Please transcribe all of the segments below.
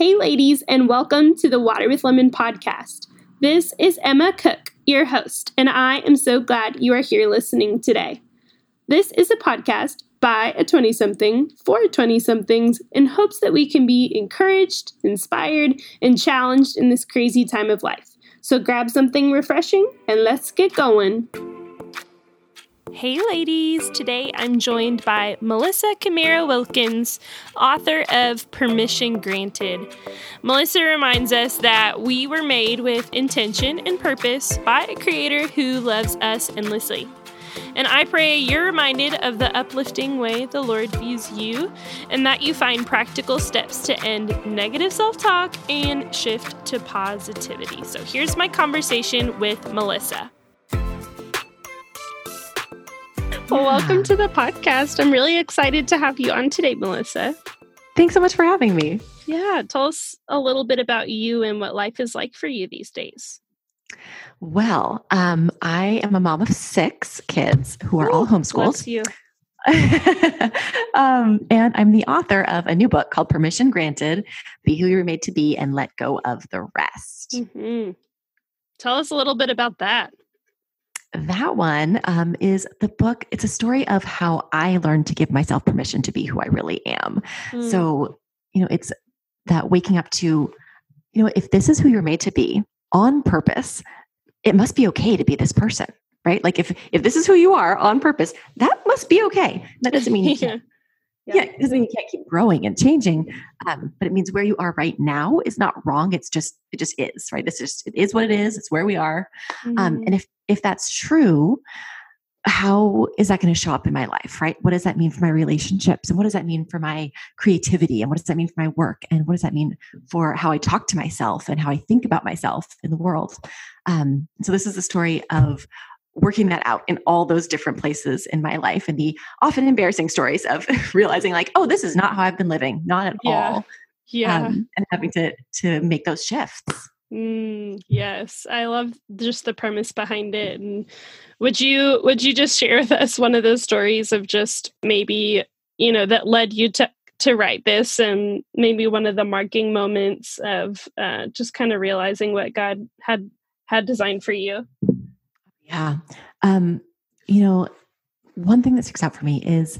Hey, ladies, and welcome to the Water with Lemon podcast. This is Emma Cook, your host, and I am so glad you are here listening today. This is a podcast by a 20 something for 20 somethings in hopes that we can be encouraged, inspired, and challenged in this crazy time of life. So grab something refreshing and let's get going. Hey, ladies! Today I'm joined by Melissa Camara Wilkins, author of Permission Granted. Melissa reminds us that we were made with intention and purpose by a creator who loves us endlessly. And I pray you're reminded of the uplifting way the Lord views you and that you find practical steps to end negative self talk and shift to positivity. So here's my conversation with Melissa. Well, welcome to the podcast. I'm really excited to have you on today, Melissa. Thanks so much for having me. Yeah, tell us a little bit about you and what life is like for you these days. Well, um, I am a mom of six kids who are all homeschooled. you. um, and I'm the author of a new book called Permission Granted Be Who You're Made to Be and Let Go of the Rest. Mm-hmm. Tell us a little bit about that that one um, is the book. It's a story of how I learned to give myself permission to be who I really am. Mm. So, you know, it's that waking up to, you know, if this is who you're made to be on purpose, it must be okay to be this person, right? Like if if this is who you are on purpose, that must be okay. That doesn't mean you can't yeah. yeah, it doesn't mean you can't keep growing and changing, um, but it means where you are right now is not wrong. It's just it just is right. It's just it is what it is. It's where we are, um, mm-hmm. um, and if if that's true, how is that going to show up in my life? Right? What does that mean for my relationships, and what does that mean for my creativity, and what does that mean for my work, and what does that mean for how I talk to myself and how I think about myself in the world? Um, so this is the story of working that out in all those different places in my life and the often embarrassing stories of realizing like oh this is not how i've been living not at yeah. all yeah um, and having to to make those shifts mm, yes i love just the premise behind it and would you would you just share with us one of those stories of just maybe you know that led you to to write this and maybe one of the marking moments of uh, just kind of realizing what god had had designed for you yeah. Um, you know, one thing that sticks out for me is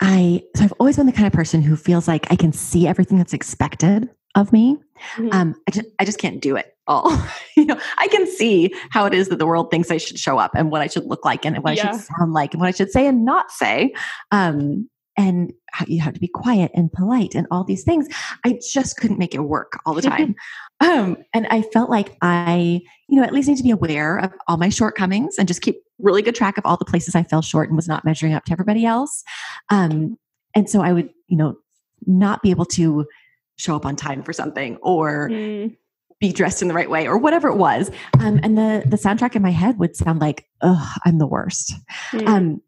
I, so I've always been the kind of person who feels like I can see everything that's expected of me. Mm-hmm. Um, I just, I just can't do it all. you know, I can see how it is that the world thinks I should show up and what I should look like and what yeah. I should sound like and what I should say and not say. Um, and you have to be quiet and polite and all these things. I just couldn't make it work all the time. um, and I felt like I, you know, at least need to be aware of all my shortcomings and just keep really good track of all the places I fell short and was not measuring up to everybody else. Um, and so I would, you know, not be able to show up on time for something or mm. be dressed in the right way or whatever it was. Um, and the the soundtrack in my head would sound like, "Oh, I'm the worst." Mm. Um,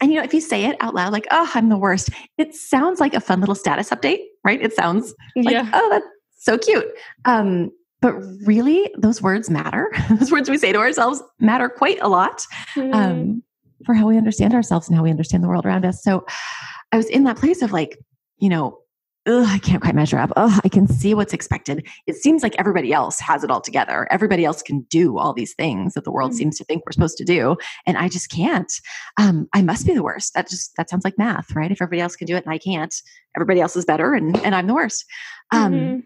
and you know, if you say it out loud, like, oh, I'm the worst, it sounds like a fun little status update, right? It sounds like, yeah. oh, that's so cute. Um, but really, those words matter. those words we say to ourselves matter quite a lot mm. um, for how we understand ourselves and how we understand the world around us. So I was in that place of like, you know, Ugh, I can't quite measure up. Oh, I can see what's expected. It seems like everybody else has it all together. Everybody else can do all these things that the world mm-hmm. seems to think we're supposed to do, and I just can't. Um, I must be the worst. That just that sounds like math, right? If everybody else can do it and I can't, everybody else is better, and and I'm the worst. Um, mm-hmm.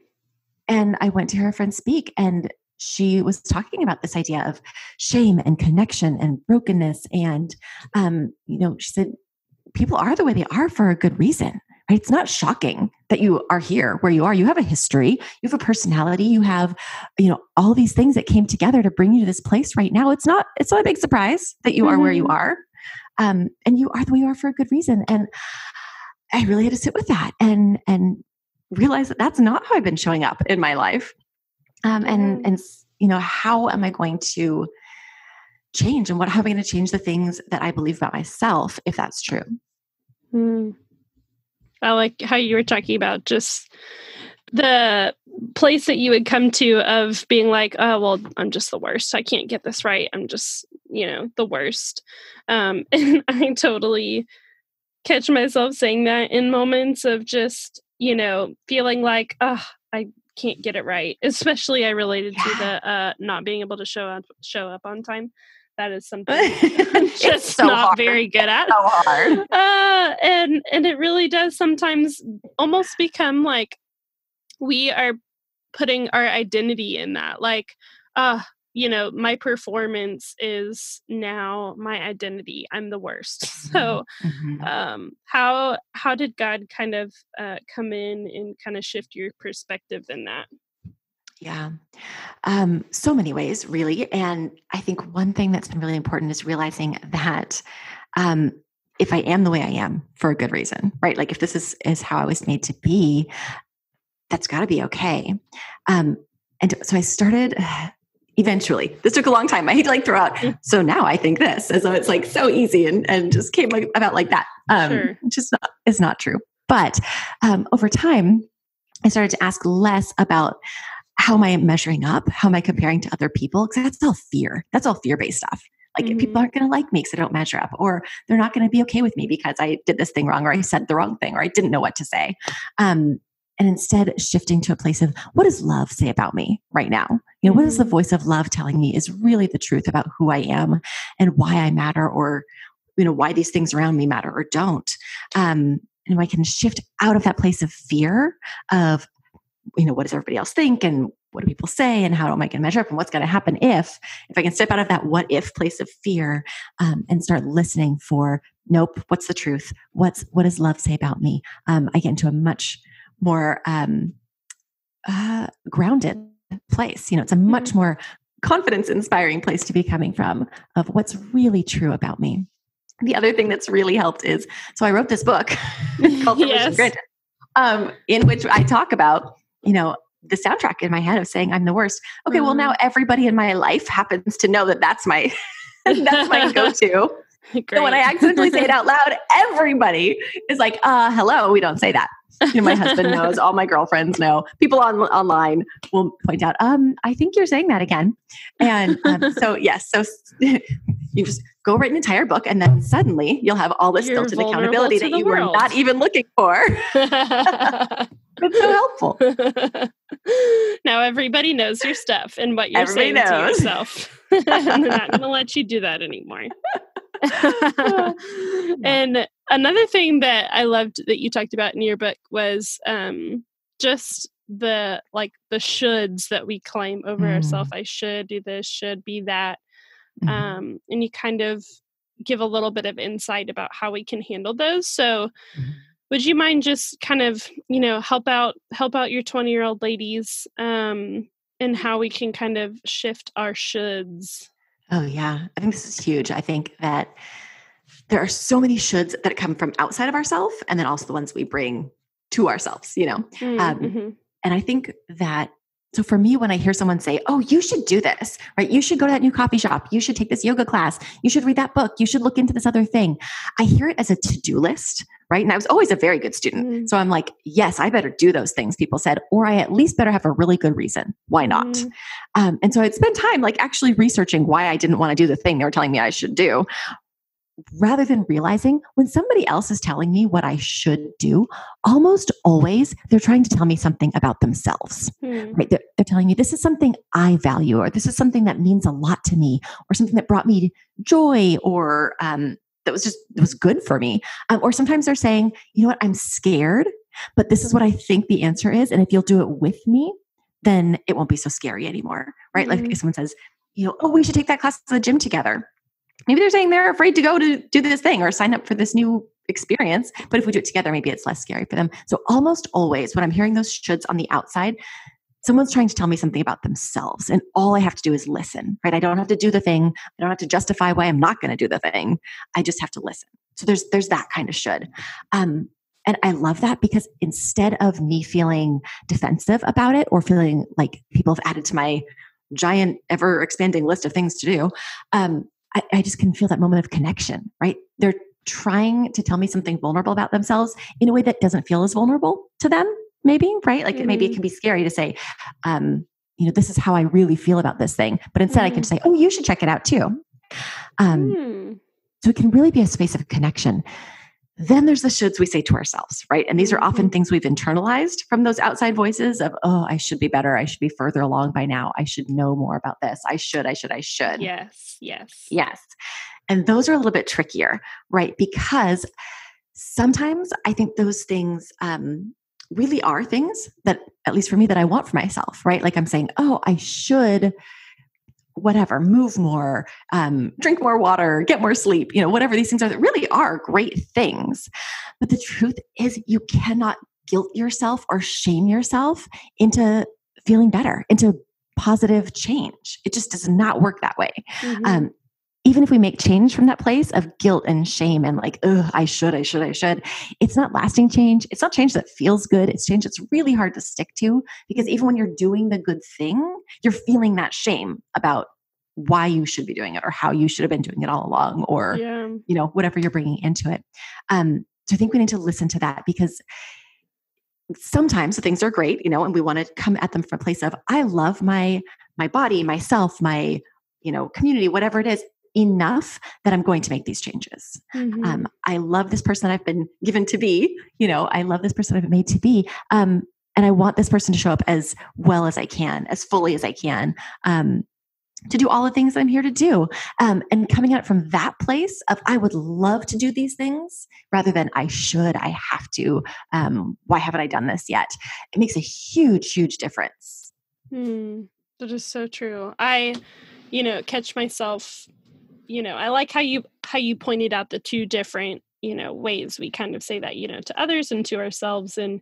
And I went to hear a friend speak, and she was talking about this idea of shame and connection and brokenness, and um, you know, she said people are the way they are for a good reason it's not shocking that you are here where you are. You have a history, you have a personality, you have, you know, all these things that came together to bring you to this place right now. It's not, it's not a big surprise that you mm-hmm. are where you mm-hmm. are. Um, and you are the way you are for a good reason. And I really had to sit with that and and realize that that's not how I've been showing up in my life. Um, and mm-hmm. and you know, how am I going to change and what how am I going to change the things that I believe about myself if that's true? Mm. I like how you were talking about just the place that you would come to of being like, oh, well, I'm just the worst. I can't get this right. I'm just, you know, the worst. Um, and I totally catch myself saying that in moments of just, you know, feeling like, oh, I can't get it right. Especially I related yeah. to the uh, not being able to show up show up on time. That is something I'm just so not hard. very good at. so hard. Uh, and and it really does sometimes almost become like we are putting our identity in that. Like, uh, you know, my performance is now my identity. I'm the worst. So, mm-hmm. um, how how did God kind of uh, come in and kind of shift your perspective in that? Yeah. Um, so many ways, really. And I think one thing that's been really important is realizing that um, if I am the way I am for a good reason, right? Like if this is is how I was made to be, that's got to be okay. Um, and so I started eventually. This took a long time. I hate to like throw out. Mm. So now I think this, as though it's like so easy and and just came like, about like that. Um, sure. Which is not is not true. But um, over time, I started to ask less about how am I measuring up? How am I comparing to other people? Because that's all fear. That's all fear based stuff. Like mm-hmm. people aren't going to like me because I don't measure up, or they're not going to be okay with me because I did this thing wrong, or I said the wrong thing, or I didn't know what to say. Um, and instead shifting to a place of what does love say about me right now? You know, mm-hmm. what is the mm-hmm. voice of love telling me is really the truth about who I am and why I matter, or you know, why these things around me matter or don't. Um, and I can shift out of that place of fear of you know what does everybody else think and what do people say and how am i going to measure up and what's going to happen if if i can step out of that what if place of fear um, and start listening for nope what's the truth what's what does love say about me um, i get into a much more um, uh, grounded place you know it's a much mm-hmm. more confidence inspiring place to be coming from of what's really true about me the other thing that's really helped is so i wrote this book called yes. Grid, um, in which i talk about you know, the soundtrack in my head of saying I'm the worst. Okay, mm-hmm. well now mm-hmm. everybody in my life happens to know that that's my that's my go-to. so when I accidentally say it out loud, everybody is like, "Uh, hello, we don't say that." You know, my husband knows, all my girlfriends know. People on online will point out, "Um, I think you're saying that again." And um, so yes, so you just go write an entire book, and then suddenly you'll have all this built-in accountability that you world. were not even looking for. It's so helpful. now everybody knows your stuff and what you're everybody saying knows. to yourself. and they're not going to let you do that anymore. and another thing that I loved that you talked about in your book was um, just the like the shoulds that we claim over mm. ourselves. I should do this, should be that. Mm. Um, and you kind of give a little bit of insight about how we can handle those. So mm would you mind just kind of you know help out help out your 20 year old ladies um and how we can kind of shift our shoulds? Oh yeah. I think this is huge. I think that there are so many shoulds that come from outside of ourselves and then also the ones we bring to ourselves you know? Mm, um, mm-hmm. and i think that so for me, when I hear someone say, Oh, you should do this, right? You should go to that new coffee shop. You should take this yoga class. You should read that book. You should look into this other thing. I hear it as a to do list, right? And I was always a very good student. Mm. So I'm like, Yes, I better do those things, people said, or I at least better have a really good reason. Why not? Mm. Um, and so I'd spend time like actually researching why I didn't want to do the thing they were telling me I should do rather than realizing when somebody else is telling me what I should do, almost always they're trying to tell me something about themselves. Hmm. Right? They're, they're, telling me this is something I value, or this is something that means a lot to me, or something that brought me joy, or um, that was just that was good for me. Um, or sometimes they're saying, you know what, I'm scared, but this is what I think the answer is, and if you'll do it with me, then it won't be so scary anymore. Right? Mm-hmm. Like hmm. if someone says, you know, oh, we should take that class to the gym together maybe they're saying they're afraid to go to do this thing or sign up for this new experience. But if we do it together, maybe it's less scary for them. So almost always when I'm hearing those shoulds on the outside, someone's trying to tell me something about themselves. And all I have to do is listen, right? I don't have to do the thing. I don't have to justify why I'm not going to do the thing. I just have to listen. So there's there's that kind of should. Um, and I love that because instead of me feeling defensive about it or feeling like people have added to my giant, ever expanding list of things to do, um, I, I just can feel that moment of connection, right? They're trying to tell me something vulnerable about themselves in a way that doesn't feel as vulnerable to them, maybe, right? Like mm-hmm. maybe it mm-hmm. can be scary to say, um, you know, this is how I really feel about this thing. But instead, mm-hmm. I can say, oh, you should check it out too. Um, mm. So it can really be a space of connection. Then there's the shoulds we say to ourselves, right? And these are often Mhm. things we've internalized from those outside voices of, oh, I should be better. I should be further along by now. I should know more about this. I should, I should, I should. Yes, yes. Yes. And those are a little bit trickier, right? Because sometimes I think those things um, really are things that, at least for me, that I want for myself, right? Like I'm saying, oh, I should whatever move more um, drink more water get more sleep you know whatever these things are that really are great things. But the truth is you cannot guilt yourself or shame yourself into feeling better into positive change. It just does not work that way. Mhm. um, even if we make change from that place of guilt and shame and like, oh, I should, I should, I should, it's not lasting change. It's not change that feels good. It's change that's really hard to stick to because even when you're doing the good thing, you're feeling that shame about why you should be doing it or how you should have been doing it all along or, yeah. you know, whatever you're bringing into it. Um, so I think we need to listen to that because sometimes the things are great, you know, and we want to come at them from a place of, I love my, my body, myself, my, you know, community, whatever it is, enough that I'm going to make these changes. Mhm. Um, I love this person that I've been given to be. You know, I love this person I've been made to be. Um, and I want this person to show up as well as I can, as fully as I can, um, to do all the things that I'm here to do. Um, and coming out from that place of I would love to do these things rather than I should, I have to. Um, why haven't I done this yet? It makes a huge, huge difference. Hmm. That is so true. I, you know, catch myself, you know, I like how you how you pointed out the two different, you know, ways we kind of say that, you know, to others and to ourselves and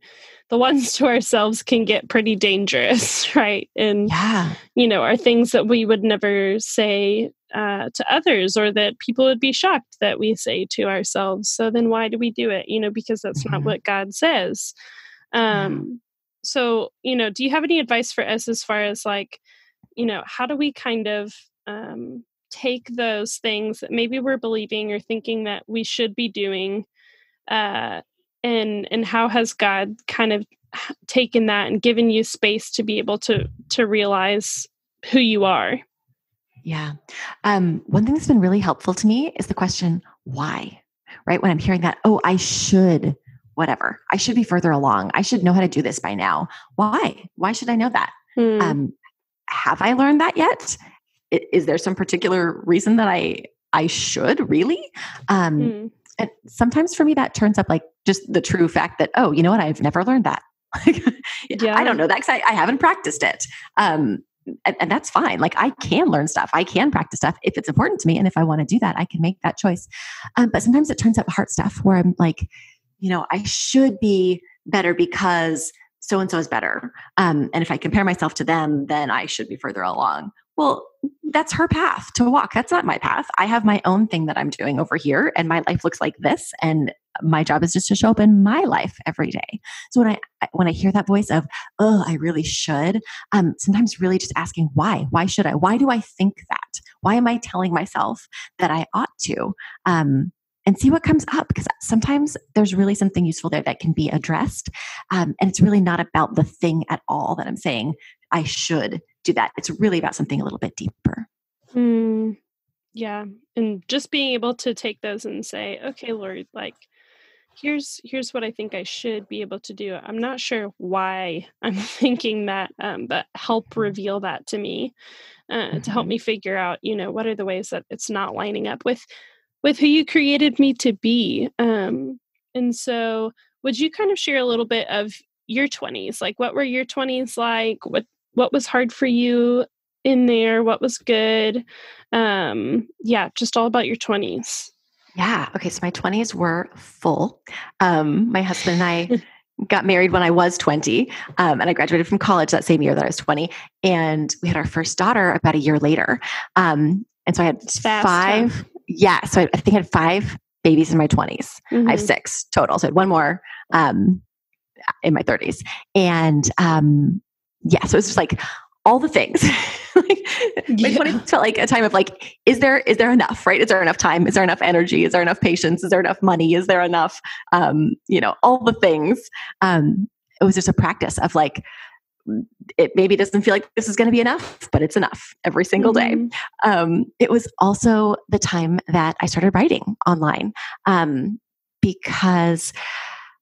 the ones to ourselves can get pretty dangerous, right? And Yeah. you know, are things that we would never say uh, to others or that people would be shocked that we say to ourselves. So then why do we do it? You know, because that's not Mhm. what God says. Um, So, you know, do you have any advice for us as far as like, you know, how do we kind of um, take those things that maybe we're believing or thinking that we should be doing? Uh, and and how has God kind of taken that and given you space to be able to to realize who you are? Yeah. Um, one thing that's been really helpful to me is the question, why? Right? When I'm hearing that, oh, I should, whatever, I should be further along. I should know how to do this by now. Why? Why should I know that? Hmm. Um, have I learned that yet? Is there some particular reason that I I should really? Um, Hmm. and sometimes for me, that turns up like just the true fact that, oh, you know what? I've never learned that. Yeah. I don't know that because I, I haven't practiced it. Um, and, and that's fine. Like I can learn stuff. I can practice stuff if it's important to me. And if I want to do that, I can make that choice. Um, but sometimes it turns up heart stuff where I'm like, you know, I should be better because so and so is better. Um, and if I compare myself to them, then I should be further along. Well, that's her path to walk. That's not my path. I have my own thing that I'm doing over here, and my life looks like this. And my job is just to show up in my life every day. So when I when I hear that voice of, "Oh, I really should," um, sometimes really just asking why. Why should I? Why do I think that? Why am I telling myself that I ought to? Um, and see what comes up because sometimes there's really something useful there that can be addressed, um, and it's really not about the thing at all that I'm saying. I should do that. It's really about something a little bit deeper. Hmm. Yeah, and just being able to take those and say, "Okay, Lord, like here's here's what I think I should be able to do. I'm not sure why I'm thinking that, um, but help reveal that to me uh, to help Mhm. me figure out, you know, what are the ways that it's not lining up with with who you created me to be. Um, and so, would you kind of share a little bit of your 20s? Like, what were your 20s like? What what was hard for you in there? What was good? Um, yeah, just all about your 20s. Yeah. Okay. So my 20s were full. Um, my husband and I got married when I was 20, um, and I graduated from college that same year that I was 20. And we had our first daughter about a year later. Um, and so I had fast, five. Yeah. So I, I think I had five babies in my 20s. I have Mhm. six total. So I had one more um, in my 30s. And um, yeah, so it's just like all the things. like, my Yeah. 20s felt like a time of like, is there is there enough, right? Is there enough time? Is there enough energy? Is there enough patience? Is there enough money? Is there enough, um, you know, all the things? Um, it was just a practice of like, it maybe doesn't feel like this is going to be enough, but it's enough every single day Mhm. um, it was also the time that I started writing online. Um, because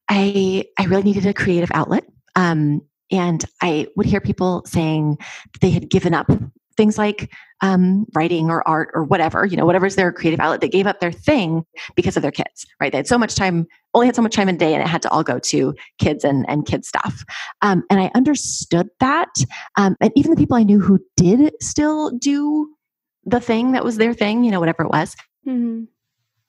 I I really needed a creative outlet. Um, and I would hear people saying they had given up things like um, writing or art or whatever, you know, whatever's their creative outlet. They gave up their thing because of their kids, right? They had so much time, only had so much time in a day, and it had to all go to kids and, and kid stuff. Um, and I understood that. Um, and even the people I knew who did still do the thing that was their thing, you know, whatever it was, mm-hmm.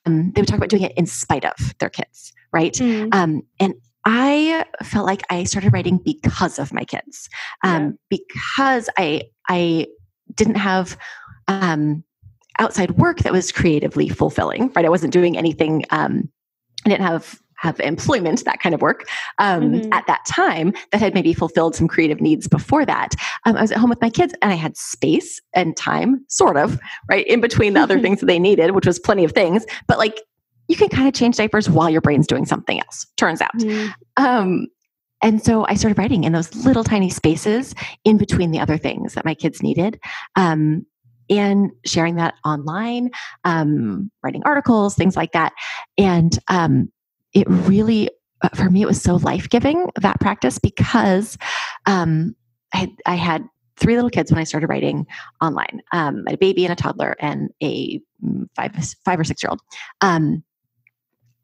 um, they would talk about doing it in spite of their kids, right? Mm-hmm. Um, and I felt like I started writing because of my kids, um, yeah. because I I didn't have um, outside work that was creatively fulfilling. Right, I wasn't doing anything. Um, I didn't have have employment, that kind of work um, mm-hmm. at that time that had maybe fulfilled some creative needs before that. Um, I was at home with my kids and I had space and time, sort of, right, in between the other things that they needed, which was plenty of things. But like you can kind of change diapers while your brain's doing something else, turns out. Mm. Um, and so I started writing in those little tiny spaces in between the other things that my kids needed. Um, and sharing that online, um, writing articles, things like that. And um, it really, uh, for me, it was so life giving that practice because um, I, I, had three little kids when I started writing online um, a baby and a toddler and a mm, five, five or six year old. Um,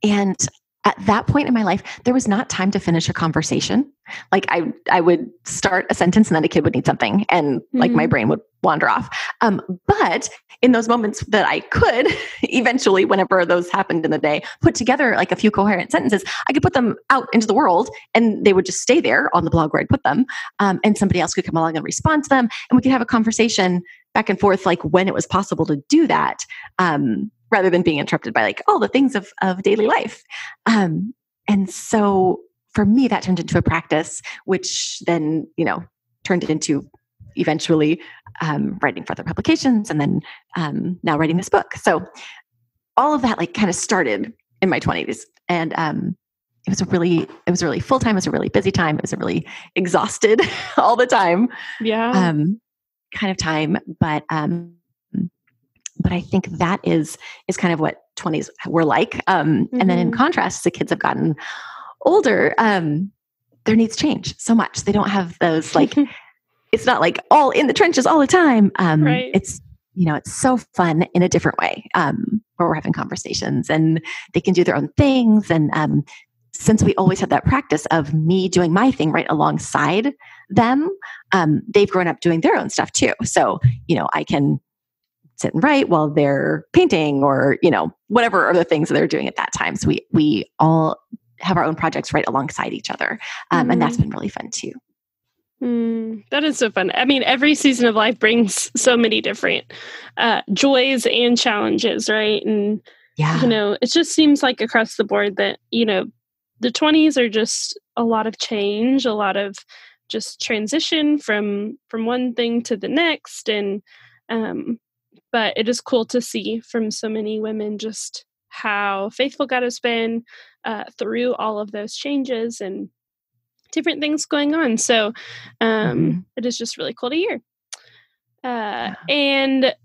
and at that point in my life, there was not time to finish a conversation. Like I, I would start a sentence and then a kid would need something, and mm-hmm. like my mm-hmm. brain would wander off. Um, but in those moments that I could, eventually, whenever those happened in the day, put together like a few coherent sentences, I could put them out into the world, and they would just stay there on the blog where I'd put them, um, and somebody else could come along and respond to them, and we could have a conversation back and forth, like when it was possible to do that. Um, rather than being interrupted by like all the things of, of daily life. Um, and so for me, that turned into a practice, which then, you know, turned into eventually um, writing for other publications and then um, now writing this book. So all of that like kind of started in my 20s. And um, it was a really, it was a really full time, it was a really busy time, it was a really exhausted all the time. Yeah. Um, kind of time. But um, but I think that is is kind of what 20s were like. Um, mm-hmm. And then in mm-hmm. contrast, the kids have gotten older, um, their needs change so much. They don't have those like it's not like all in the trenches all the time. Um, right. It's you know it's so fun in a different way um, where we're having conversations and they can do their own things and um, since we always had that practice of me doing my thing right alongside them, um, they've grown up doing their own stuff too. So, you know, I can sit and write while they're painting or you know whatever other things that they're doing at that time. So we we all have our own projects right alongside each other um, mm. and that's mm-hmm. been really fun too. Mm, that is so fun. I mean every season of life brings so many different uh, joys and challenges right? And yeah. you know it just seems like across the board that you know the 20s are just a lot of change a lot of just transition from from one thing to the next. And um but it is cool to see from so many women just how faithful God has been uh, through all of those changes and different things going on. So um, mm-hmm. it is just really cool to hear. Uh, and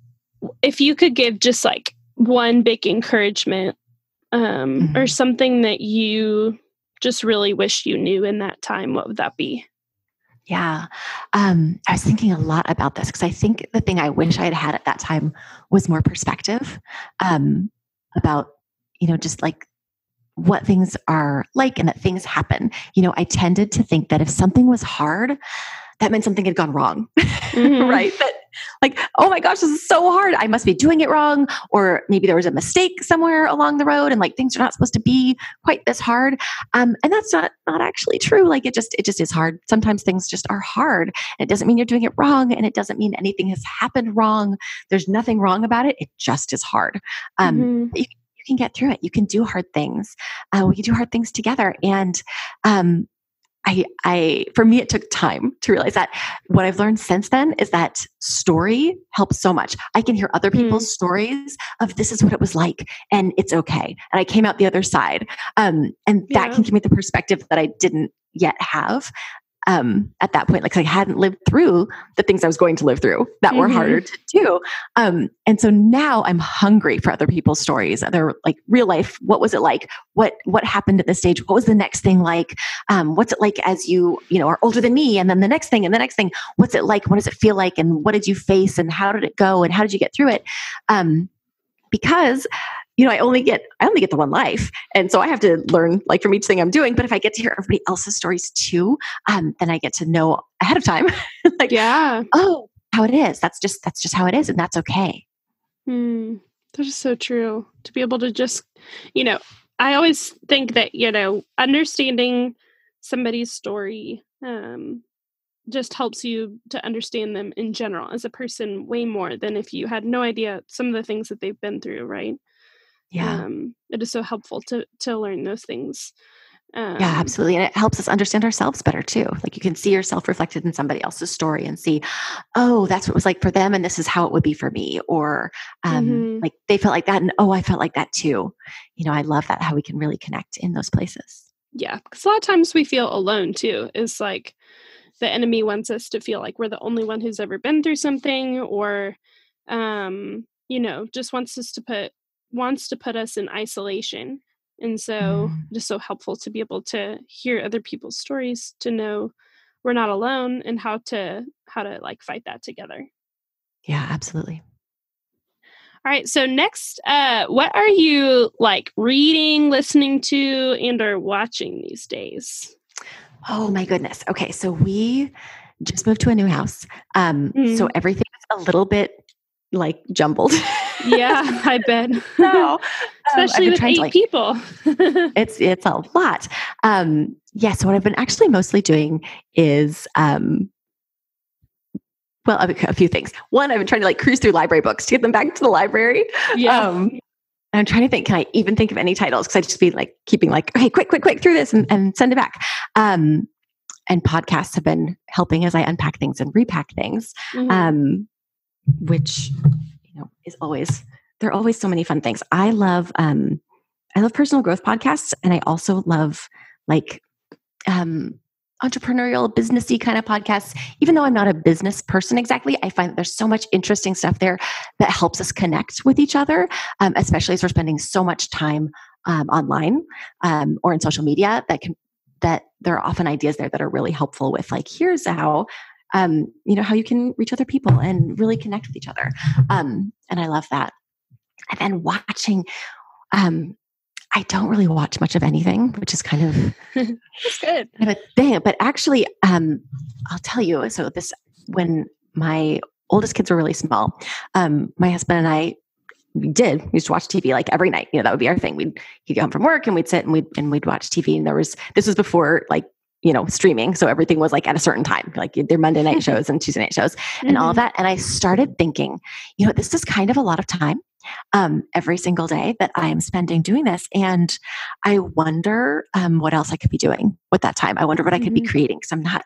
if you could give just like one big encouragement um, mm-hmm. or something that you just really wish you knew in that time, what would that be? Yeah. Um, I was thinking a lot about this because I think the thing I wish I had had at that time was more perspective um, about, you know, just like what things are like and that things happen. You know, I tended to think that if something was hard, that meant something had gone wrong, mm-hmm. right? That like, oh my gosh, this is so hard. I must be doing it wrong. Or maybe there was a mistake somewhere along the road and like things are not supposed to be quite this hard. Um, and that's not not actually true. Like it just it just is hard. Sometimes things just are hard. It doesn't mean you're doing it wrong, and it doesn't mean anything has happened wrong. There's nothing wrong about it. It just is hard. Um, mm-hmm. you, you, can get through it. You can do hard things. Uh, we can do hard things together. And um, I, I, for me, it took time to realize that. What I've learned since then is that story helps so much. I can hear other people's mm. stories of this is what it was like, and it's okay. And I came out the other side, um, and that yeah. can give me the perspective that I didn't yet have. Um, at that point. Like I hadn't lived through the things I was going to live through that mm-hmm. were harder to do. Um, and so now I'm hungry for other people's stories. They're like real life. What was it like? What what happened at this stage? What was the next thing like? Um, what's it like as you you know are older than me? And then the next thing and the next thing. What's it like? What does it feel like? And what did you face? And how did it go? And how did you get through it? Um, because you know, I only get I only get the one life, and so I have to learn like from each thing I'm doing. But if I get to hear everybody else's stories too, um, then I get to know ahead of time, like yeah, oh, how it is. That's just that's just how it is, and that's okay. Hmm, that is so true. To be able to just, you know, I always think that you know, understanding somebody's story um, just helps you to understand them in general as a person way more than if you had no idea some of the things that they've been through, right? Yeah. Um, it is so helpful to to learn those things um, yeah absolutely and it helps us understand ourselves better too like you can see yourself reflected in somebody else's story and see oh that's what it was like for them and this is how it would be for me or um, mm-hmm. like they felt like that and oh i felt like that too. You know i love that how we can really connect in those places. Yeah because a lot of times we feel alone too is like the enemy wants us to feel like we're the only one who's ever been through something or um you know just wants us to put wants to put us in isolation. And so mm. just so helpful to be able to hear other people's stories, to know we're not alone and how to how to like fight that together. Yeah, absolutely. All right. So next, uh, what are you like reading, listening to, and or watching these days? Oh my goodness. Okay. So we just moved to a new house. Um, mm. so everything is a little bit like jumbled. yeah, I bet. No, um, especially with eight like, people. it's it's a lot. Um, yeah. So what I've been actually mostly doing is. Um, well, a few things. One, I've been trying to like cruise through library books to get them back to the library. Yeah. Um, I'm trying to think, can I even think of any titles? Because I just be like keeping like, okay, quick, quick, quick through this and, and send it back. Um, and podcasts have been helping as I unpack things and repack things. Mm-hmm. Um, which know is always there are always so many fun things. I love um I love personal growth podcasts and I also love like um entrepreneurial businessy kind of podcasts even though i'm not a business person exactly i find that there's so much interesting stuff there that helps us connect with each other um, especially as we're spending so much time um, online um, or in social media that can that there are often ideas there that are really helpful with like here's how um, you know, how you can reach other people and really connect with each other. Um, and I love that. And then watching, um, I don't really watch much of anything, which is kind of good. Kind of a thing. But actually, um, I'll tell you. So this when my oldest kids were really small, um, my husband and I we did we used to watch TV like every night. You know, that would be our thing. We'd he'd come from work and we'd sit and we'd and we'd watch TV. And there was this was before like you know, streaming. So everything was like at a certain time, like their Monday night shows and Tuesday night shows and mm-hmm. all of mm-hmm. that. And I started thinking, you know, this is kind of a lot of time um, every single day that I am spending doing this. And I wonder um, what else I could be doing with that time. I wonder what mm-hmm. I could be mm-hmm. creating because I'm not,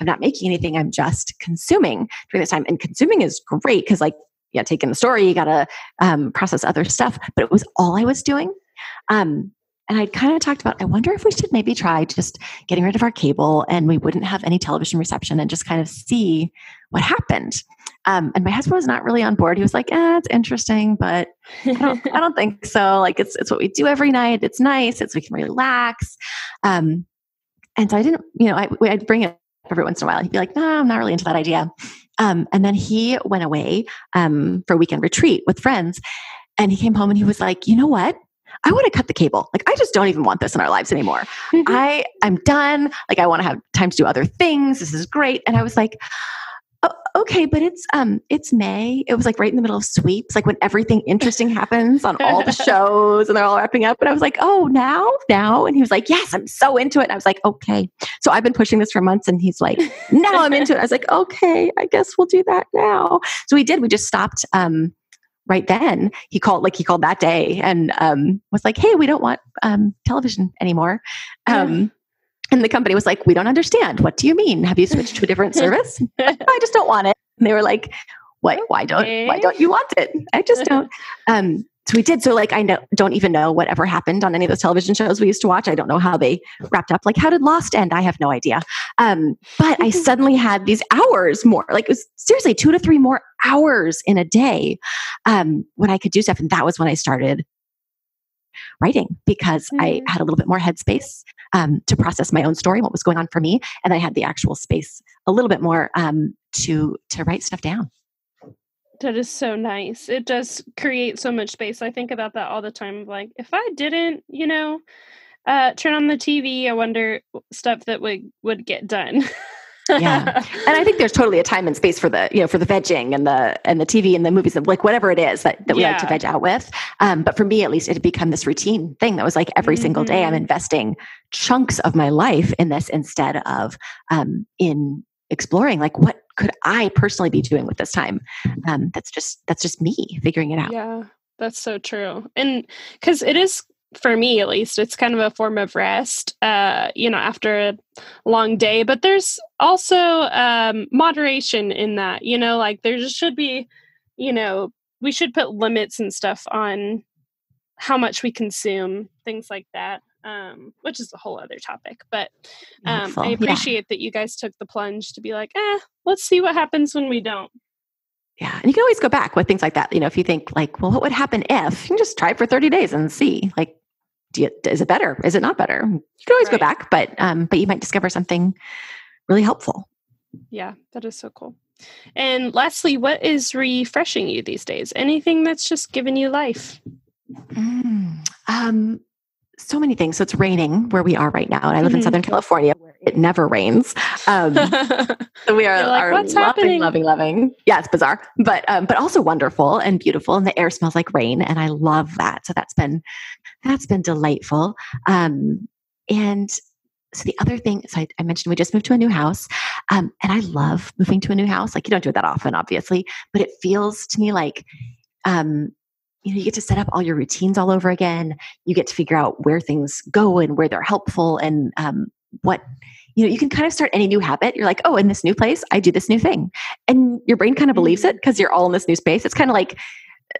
I'm not making anything. I'm just consuming during this time. And consuming is great because like, yeah, taking the story, you got to um, process other stuff. But it was all I was doing. Um, and I'd kind of talked about, I wonder if we should maybe try just getting rid of our cable and we wouldn't have any television reception and just kind of see what happened. Um, and my husband was not really on board. He was like, eh, it's interesting, but I don't, I don't think so. Like it's, it's what we do every night. It's nice. It's, we can relax. Um, and so I didn't, you know, I, I'd bring it every once in a while. He'd be like, no, I'm not really into that idea. Um, and then he went away um, for a weekend retreat with friends. And he came home and he was like, you know what? I want to cut the cable. Like I just don't even want this in our lives anymore. Mm-hmm. I I'm done. Like I want to have time to do other things. This is great. And I was like, oh, okay, but it's um it's May. It was like right in the middle of sweeps, like when everything interesting happens on all the shows and they're all wrapping up. And I was like, oh, now, now. And he was like, yes, I'm so into it. And I was like, okay. So I've been pushing this for months, and he's like, now I'm into it. I was like, okay, I guess we'll do that now. So we did. We just stopped. Um, right then. He called like he called that day and um, was like hey we don't want um, television anymore. Um, and the company was like we don't understand. What do you mean? Have you switched to a different service? I just don't want it. And they were like why why don't why don't you want it? I just don't. Um, so we did. So like I know, don't even know whatever happened on any of those television shows we used to watch. I don't know how they wrapped up. Like how did Lost end? I have no idea. Um, but I suddenly had these hours more. Like it was seriously two to three more hours in a day um, when I could do stuff, and that was when I started writing because mm-hmm. I had a little bit more headspace um, to process my own story, what was going on for me, and I had the actual space a little bit more um, to to write stuff down. That is so nice. It does create so much space. I think about that all the time. Like, if I didn't, you know, uh, turn on the TV, I wonder stuff that would would get done. yeah and i think there's totally a time and space for the you know for the vegging and the and the tv and the movies and like whatever it is that, that we yeah. like to veg out with um, but for me at least it had become this routine thing that was like every mm-hmm. single day i'm mm-hmm. investing chunks of my life in this instead of um, in exploring like what could i personally be doing with this time um, that's just that's just me figuring it out yeah that's so true and because it is for me at least it's kind of a form of rest uh you know after a long day but there's also um moderation in that you know like there just should be you know we should put limits and stuff on how much we consume things like that um which is a whole other topic but um i appreciate yeah. that you guys took the plunge to be like eh let's see what happens when we don't yeah. And you can always go back with things like that. You know, if you think like, well, what would happen if you can just try it for 30 days and see like, you, is it better? Is it not better? You can always right. go back, but um, but you might discover something really helpful. Yeah, that is so cool. And lastly, what is refreshing you these days? Anything that's just given you life? Mm, um, so many things. So it's raining where we are right now, and I live mm-hmm. in Southern California where it never rains. Um, so we are, like, are loving, happening? loving, loving. Yeah, it's bizarre, but um, but also wonderful and beautiful, and the air smells like rain, and I love that. So that's been that's been delightful. Um, and so the other thing, so I, I, mentioned we just moved to a new house, um, and I love moving to a new house. Like you don't do it that often, obviously, but it feels to me like um, you know you get to set up all your routines all over again. You get to figure out where things go and where they're helpful, and um, what you know you can kind of start any new habit. You're like oh in this new place i do this new thing. And your brain kind of believes it because mm. you're all in this new space. It's kind of like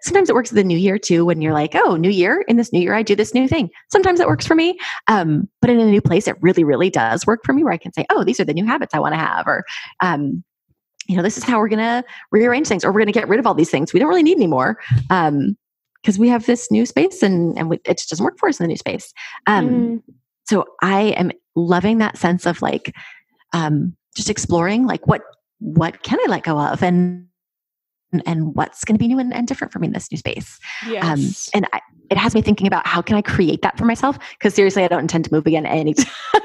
sometimes it works the new year too when you're like oh new year in this new year i do this new thing. Sometimes it works for me um, but in a new place it really really does work for me where i can say oh these are the new habits i want to have or um, you know this is how we're going to rearrange things or we're going to get rid of all these things we don't really need anymore um, because we have this new space and, and we, it just doesn't work for us in the new space. Um, mm. so i am loving that sense of like um, just exploring like what what can i let go of and and what's going to be new and, and, different for me in this new space. Um, yes. Um, and I, it has me thinking about how can I create that for myself? Because seriously, I don't intend to move again anytime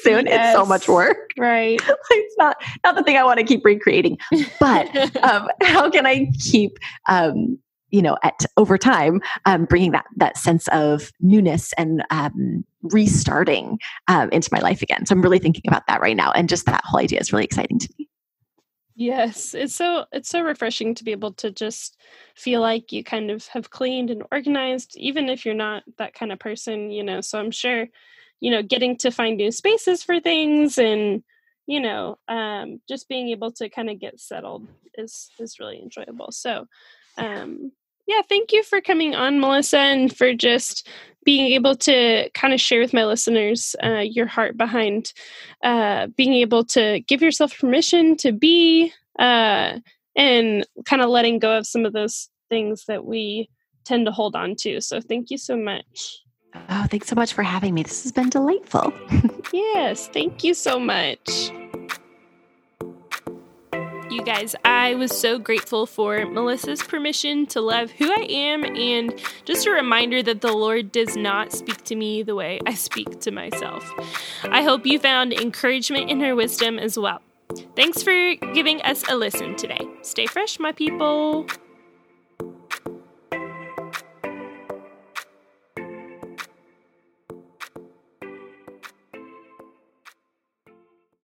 soon. Yes. It's so much work. Right. it's not not the thing I want to keep recreating. But um, how can I keep um, you know at over time um, bringing that that sense of newness and um, restarting um, into my life again so i'm really thinking about that right now and just that whole idea is really exciting to me Yes, it's so it's so refreshing to be able to just feel like you kind of have cleaned and organized even if you're not that kind of person, you know. So I'm sure, you know, getting to find new spaces for things and you know, um just being able to kind of get settled is is really enjoyable. So, um yeah, thank you for coming on Melissa and for just being able to kind of share with my listeners uh, your heart behind uh, being able to give yourself permission to be uh, and kind of letting go of some of those things that we tend to hold on to. So thank you so much. Oh, thanks so much for having me. This has been delightful. yes, thank you so much. You guys, I was so grateful for Melissa's permission to love who I am and just a reminder that the Lord does not speak to me the way I speak to myself. I hope you found encouragement in her wisdom as well. Thanks for giving us a listen today. Stay fresh, my people.